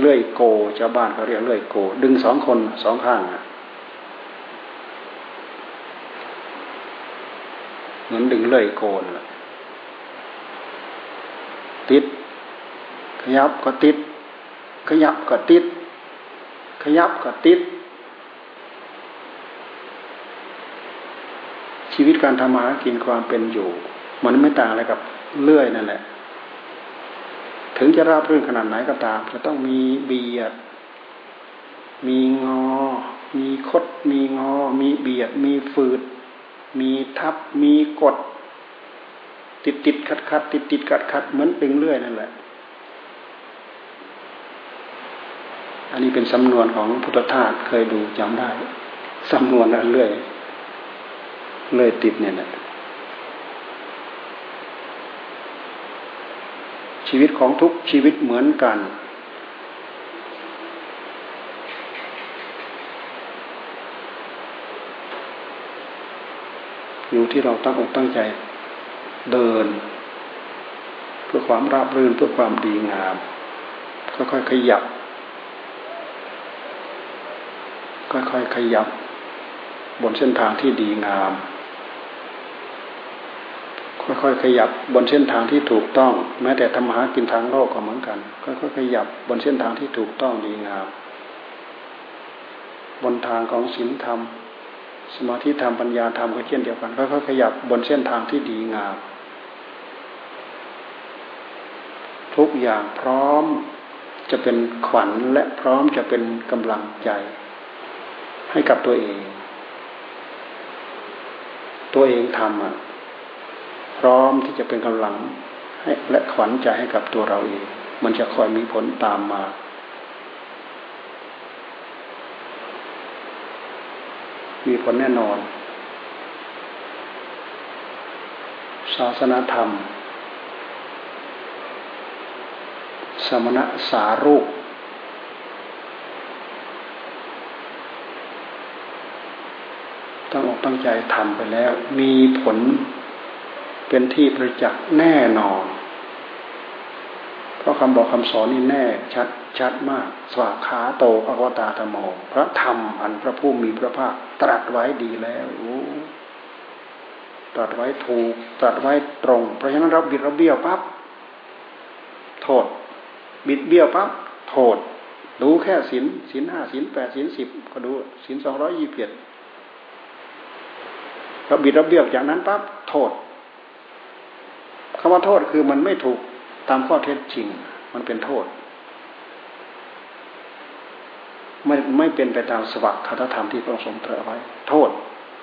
เลื่อยโกชาวบ้านเขาเรียกเลื่อยโก ดึงสองคนสองข้างอะเหมือนดึงเลื่อยโกนติด ขยับก็ติด ขยับก็ติด ขยับก็ติด ชีวิตการทำมาหากินความเป็นอยู่ มันไม่ต่างอะไรกับเลื่อยนั่นแหละ ถึงจะราบรื่นขนาดไหนก็ตาม จะต้องมีเบียด มีงอ มีคด มีงอ มีเบียด มีฝืด มีทับ มีกด ติดติดขัดขัดติดติดขัดขัดเหมือนดึงเลื่อยนั่นแหละ อันนี้เป็นสำนวนของพุทธทาสเคยดูจำได้สำนวนอันเลื่อยเลื่อยติดเนี่ยแหละ ชีวิตของทุกชีวิตเหมือนกัน อยู่ที่เราตั้งอกตั้งใจเดิน เพื่อความราบรื่นเพื่อความดีงามค่อยๆขยับ ค่อยๆขยับบนเส้นทางที่ดีงาม ค่อยๆขยับบนเส้นทางที่ถูกต้อง แม้แต่ธรรมะกินทางโลกก็เหมือนกัน ค่อยๆขยับบนเส้นทางที่ถูกต้องดีงามบนทางของศีลธรรม สมาธิธรรมปัญญาธรรมก็เช่นเดียวกันค่อยๆขยับบนเส้นทางที่ดีงาม ทุกอย่างพร้อมจะเป็นขวัญและพร้อมจะเป็นกำลังใจ ให้กับตัวเอง ตัวเองทำอะ พร้อมที่จะเป็นกำลังให้และขวัญใจให้กับตัวเราเอง มันจะคอยมีผลตามมามีผลแน่นอน ศาสนาธรรม สมณะสารูป ตั้งอกตั้งใจทำไปแล้ว มีผล เป็นที่ประจักษ์แน่นอน เพราะคำบอกคำสอนนี่แน่ชัดชัดมาก สวาขาโตพระวตาธรรมโมพระธรรมอันพระผู้มีพระภาคตรัสไว้ดีแล้วตรัสไว้ถูก ตรัสไว้ตรง เพราะฉะนั้นเราบิดเราเบี้ยวปั๊บโทษ บิดเบี้ยวปั๊บโทษ ดูแค่สินสินห้าสินแปดสินสิบก็ดูสินสองร้อยยี่สิบเอ็ดเราบิดเราเบี้ยวจากนั้นปั๊บโทษ คำว่าโทษคือมันไม่ถูกตามข้อเท็จจริง มันเป็นโทษ ไม่ไม่เป็นไปตามสวัสดิ์คธรรมที่พระองค์ทรงตรัสไว้ โทษ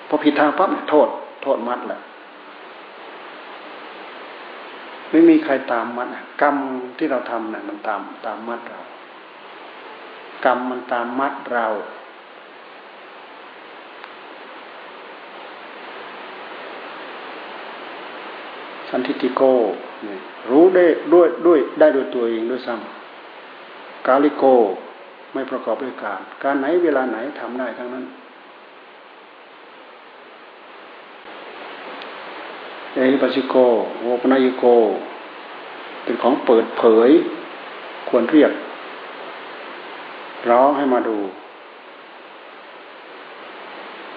พอผิดทางปั๊บเนี่ยโทษ โทษมัดแหละไม่มีใครตามมัดกรรมที่เราทำน่ะมันตามตามมัดเรา กรรมมันตามมัดเรา สันทิติโก รู้ได้ด้วยด้วยได้ด้วยตัวเองด้วยซ้ำกาลิโกไม่ประกอบด้วยการ การไหนเวลาไหนทำได้ทั้งนั้นเอหิปัสสิโกโอปนายโก เป็นของเปิดเผย ควรเรียกร้องให้มาดู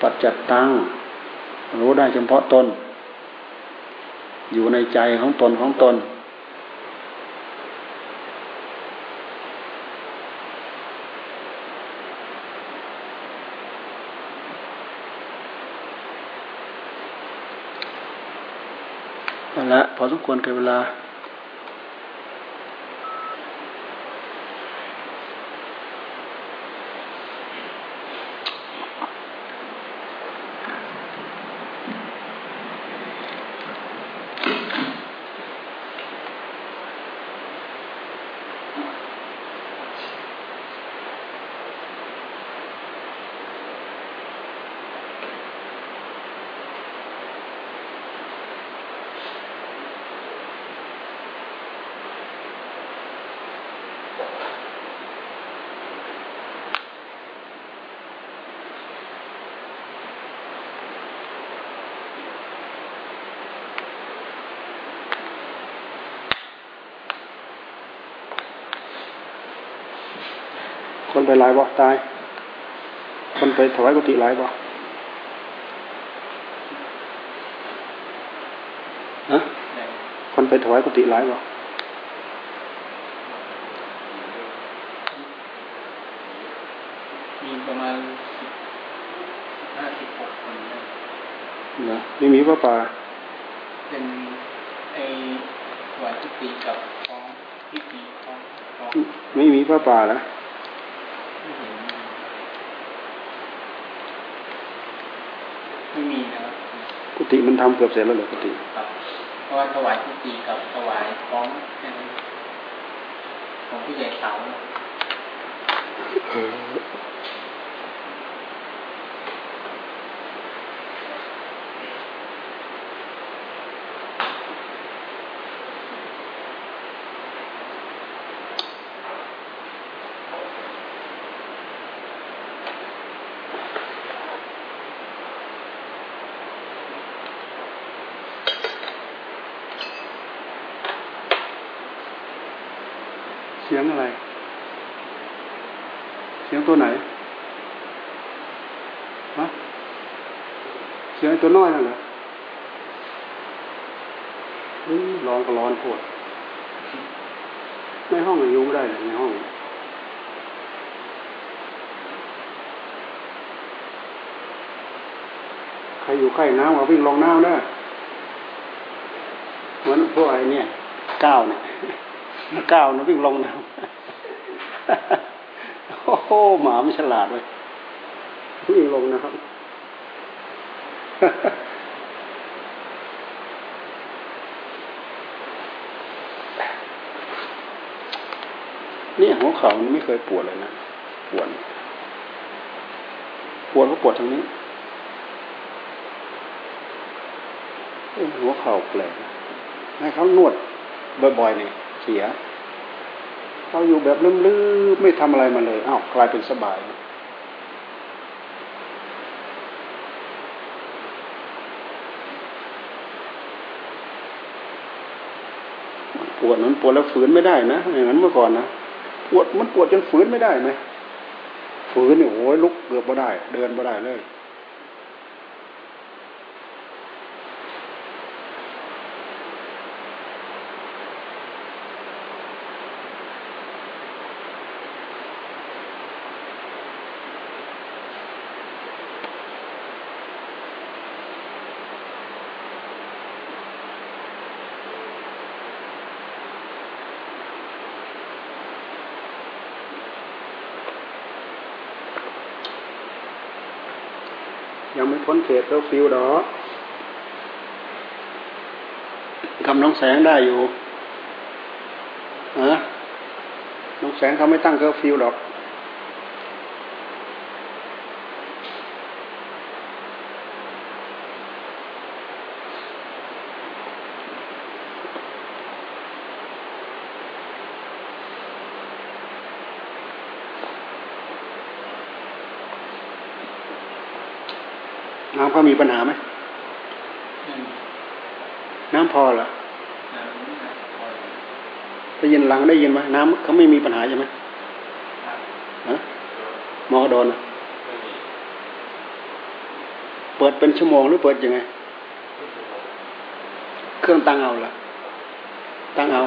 ปัจจัดตั้ง รู้ได้เฉพาะตน อยู่ในใจของตนของตนละพอสมควรกับเวลา ไปหลายบ่ตาย คนไปถวายกุฏิหลายบ่ฮะคนไปถวายกุฏิหลายบ่มีประมาณห้าสิบหกคนนะไม่มีพระป่า เป็นไอถวายกุฏิกับของพิธีของไม่มีพระป่าแล้ว กุฏิมันทำเกือบเสร็จแล้วเหรอกุฏิเพราะว่าถวายกุฏิกับถวายของของผู้ใหญ่เสา เสียงอะไร เสียงตัวไหนฮะเสียงตัวน้อยนั่นเหรอร้อนก็ร้อนปวดในห้องอยู่ไม่ได้ในห้องใครอยู่ใกล้น้ำก็วิ่งลงน้ำได้เหมือนพวกไอ้เนี่ยก้าวเนี่ย ก้าวนะวิ่งลงน้ำโอ้โหหมาไม่ฉลาดเลยวิ่งลงนะครับนี่หัวเข่ามันไม่เคยปวดเลยนะ ปวด ปวดก็ปวดทางนี้ หัวเข่าแปลกให้เขานวดบ่อยๆนี่ สีย เราอยู่แบบลืมๆไม่ทำอะไรมาเลยอ้าวกลายเป็นสบายปวดมันปวดแล้วฝืนไม่ได้นะอย่างนั้นเมื่อก่อนนะปวดมันปวดจนฝืนไม่ได้ไหมฝืนเนี่ยโอ้ยลุกเกือบไม่ได้ เดินไม่ได้เลย พ้นเขตเคอร์ฟิวดอกคำน้องแสงได้อยู่ฮะน้องแสงเขาไม่ตั้งเคอร์ฟิวดอกำเขามีปัญหาไหมน้ำพอเหรอได้ยินหลังได้ยินไหมน้ำเขาไม่มีปัญหาใช่ไหมมอกระโดนอะเปิดเป็นชั่วโมงหรือเปิดยังไง เครื่องตั้งเอาล่ะ ตั้งเอา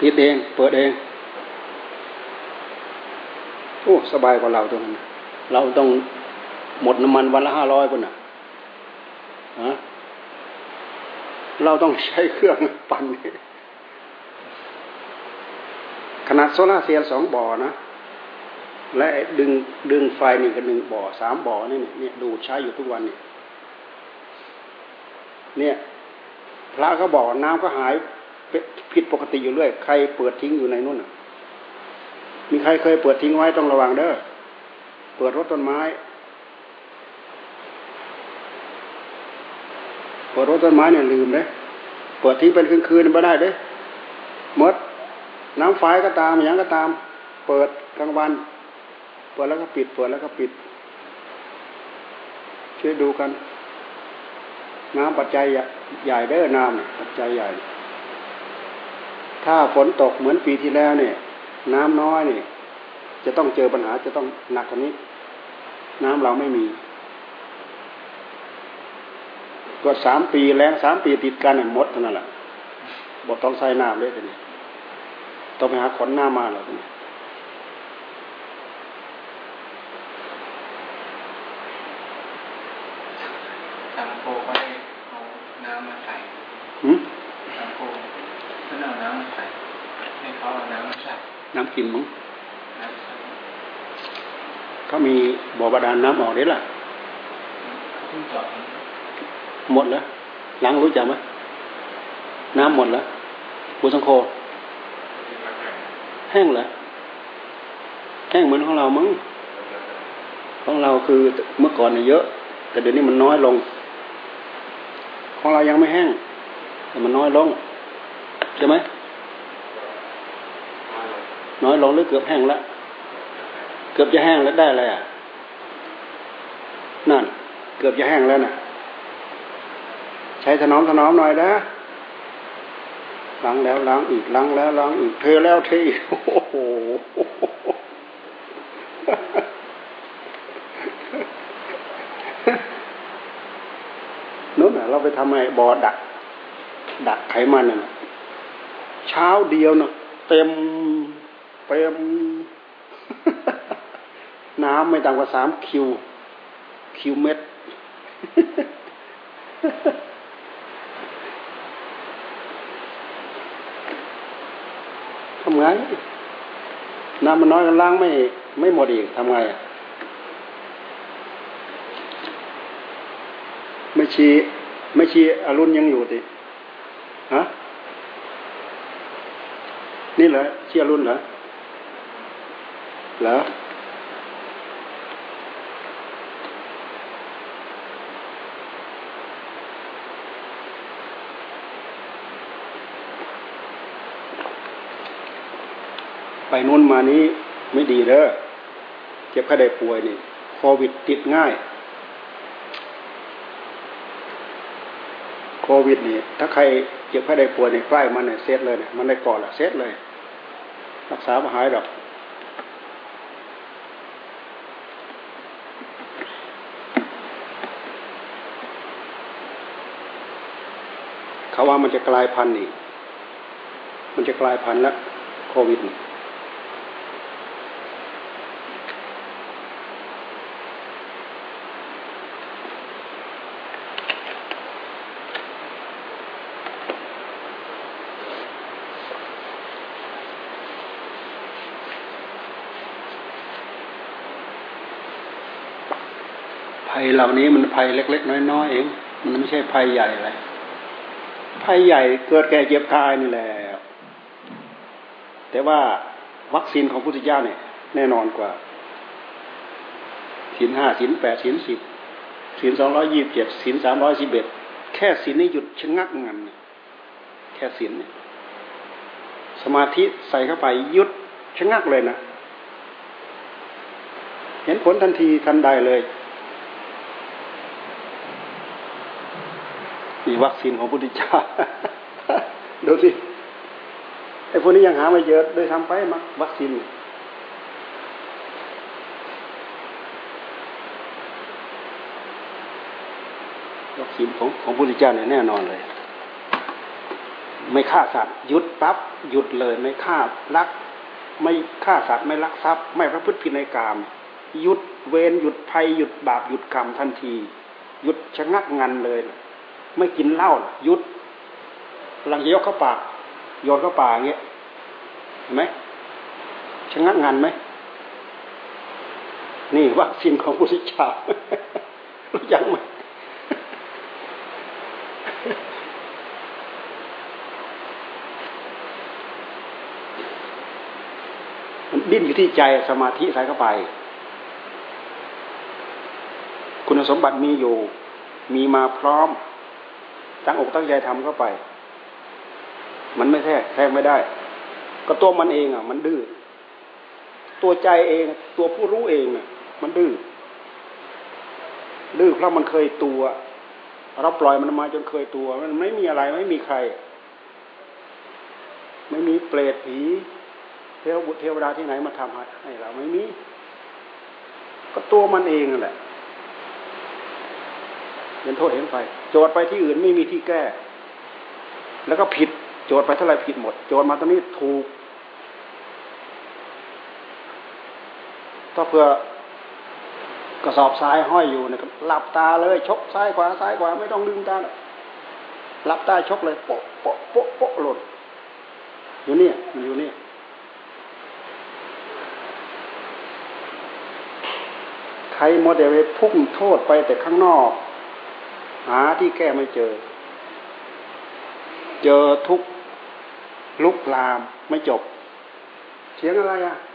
ติดเอง เปิดเอง อ้สบายกว่าเราตรงนั้นเราต้องหมดน้ำมันวันละห้าร้อยคนน่ะเราต้องใช้เครื่องปั่นขนาดโซลาเซลล์สองบ่อนะ และดึงดึงไฟนี่ก็หนึ่งบ่อสามบ่อนี่เนี่ยดูใช้อยู่ทุกวันเนี่ยเนี่ย พระก็บอกน้ำก็หายผิดปกติอยู่เรื่อย ใครเปิดทิ้งอยู่ในนู่นน่ะ มีใครเคยเปิดทิ้งไว้ต้องระวังเด้อเปิดรถต้นไม้เปิดรถต้นไม้เนี่ยลืมเลยเปิดทิ้งเป็นคืนๆไม่ได้เด้หมดน้ำไฟก็ตามอย่างก็ตาม เปิดกลางวัน เปิดแล้วก็ปิด เปิดแล้วก็ปิดช่วยดูกัน น้ำปัจจัยใหญ่เด้อน้ำปัจจัยใหญ่ ถ้าฝนตกเหมือนปีที่แล้วเนี่ย น้ำน้อยเนี่ยจะต้องเจอปัญหาจะต้องหนักกว่านี้ น้ำเราไม่มี ก็สามปีแรงสามปีติดกันน่ะหมดเท่านั้นแหละบทต้องใส่น้ำเลยทีนี้ต้องไปหาขนหน้ามาแล้วทีนี้ สังโคก็ได้เอาน้ำมาใส่ หืม สังโคก็เอาน้ำมาใส่ ให้เขาเอาน้ำมาใส่ น้ำกินมั้งเขามีบ่อบาดาลน้ำออกได้ล่ะเพิ่งเจอดหมดแล้วหลังรู้จักไหมน้ำหมดแล้วปูสังโคแห้งเหรอแห้งเหมือนของเรามั้งของเราคือเมื่อก่อนเนี่ยเยอะ แต่เดี๋ยวนี้มันน้อยลง ของเรายังไม่แห้ง แต่มันน้อยลงใช่ไหม น้อยลงหรือเกือบแห้งแล้วเกือบจะแห้งแล้วได้อะไรอะนั่น เกือบจะแห้งแล้วน่ะ ใช้ถนอมถนอมหน่อยนะล้างแล้วล้างอีกล้างแล้วล้างอีกเทแล้วเทอีกโอ้โหนู้นน่ะเราไปทำไอ้บ่อดัก ดักไขมันน่ะเช้าเดียวน่ะเต็ม เต็มน้ำไม่ต่ำกว่าสามคิว คิวเม็ด ทำไง น้ำมันน้อยกันล้างไม่ ไม่หมดอีกทำไงไม่ชีไม่ชีอรุณยังอยู่ติฮะนี่เหรอชีอรุณเหรอ หรอไปนู้นมานี้ไม่ดีเด้อเจ็บไข้ได้ป่วยนี่โควิดติดง่าย โควิดนี่ ถ้าใครเจ็บไข้ได้ป่วยในใกล้มันเนี่ยเซตเลยเนี่ยมันได้ก่อนละเซตเลย รักษาไม่หายหรอก เขาว่ามันจะกลายพันธุ์อีก มันจะกลายพันธุ์แล้วโควิด ภัยเหล่านี้มันภัยเล็ก ๆ น้อย ๆ เอง มันไม่ใช่ภัยใหญ่อะไร ภัยใหญ่เกิดแก่เจ็บตายนี่แหละแต่ว่าวัคซีนของพุทธเจ้าเนี่ย แน่นอนกว่าสินห้าสินแปดสินสิบสินสองร้อยยี่บเจ็ดสินสามร้อยสิบเอ็ดแค่สินนี้หยุดชะงักงันแค่สินเนี่ยสมาธิใส่เข้าไปยุดชะงักเลยนะ เห็นผลทันทีทันใดเลย มีวัคซีนของพุทธเจ้าดูสิไอ้พวกนี้ยังหาไม่เจอเลยทำไปมาวัคซีนวัคซีนของของพุทธเจ้าเนี่ยแน่นอนเลย ไม่ฆ่าสัตว์หยุดปั๊บหยุดเลย ไม่ฆ่ารัก ไม่ฆ่าสัตว์ไม่ลักทรัพย์ ไม่ประพฤติผิดในกามหยุดเวรหยุดภัยหยุดบาปหยุดกรรมทันที หยุดชะงักงันเลย ไม่กินเหล้ายุดลังยกเข้าปากโยนเข้าปากเงี้ยเห็นไหมชะงักงันไหมนี่วัคซีนของพุทธเจ้ารู้ยังไหมมันดิ้นอยู่ที่ใจสมาธิใส่เข้าไป คุณสมบัติมีอยู่ มีมาพร้อม ตั้งอกตั้งใจทำเข้าไป มันไม่แท้แท้ไม่ได้ ก็ตัวมันเองอะ มันดื้อตัวใจเอง ตัวผู้รู้เองอะ มันดื้อดื้อเพราะมันเคยตัวเราปล่อยมันมาจนเคยตัว มันไม่มีอะไรไม่มีใคร ไม่มีเปรตผีเทวบุตรเทวดาที่ไหนมาทำให้เราไม่มีก็ตัวมันเองนั่นแหละ เห็นโทษเห็นไป โจทย์ไปที่อื่นไม่มีที่แก้ แล้วก็ผิดโจทย์ไปเท่าไรผิดหมด โจทย์มาตรงนี้ถูก ถ้าเพื่อกระสอบทรายห้อยอยู่เนี่ยหลับตาเลย ชกซ้ายขวาซ้ายขวาไม่ต้องลืมตาหลับตาชกเลยโป๊ะโป๊ะโป๊ะโป๊ะหล่นอยู่เนี่ยมันอยู่เนี่ยใครโมเดลไปพุ่งโทษไปแต่ข้างนอก หาที่แก้ไม่เจอ เจอทุกลุกลามไม่จบเสียงอะไรอะฮะ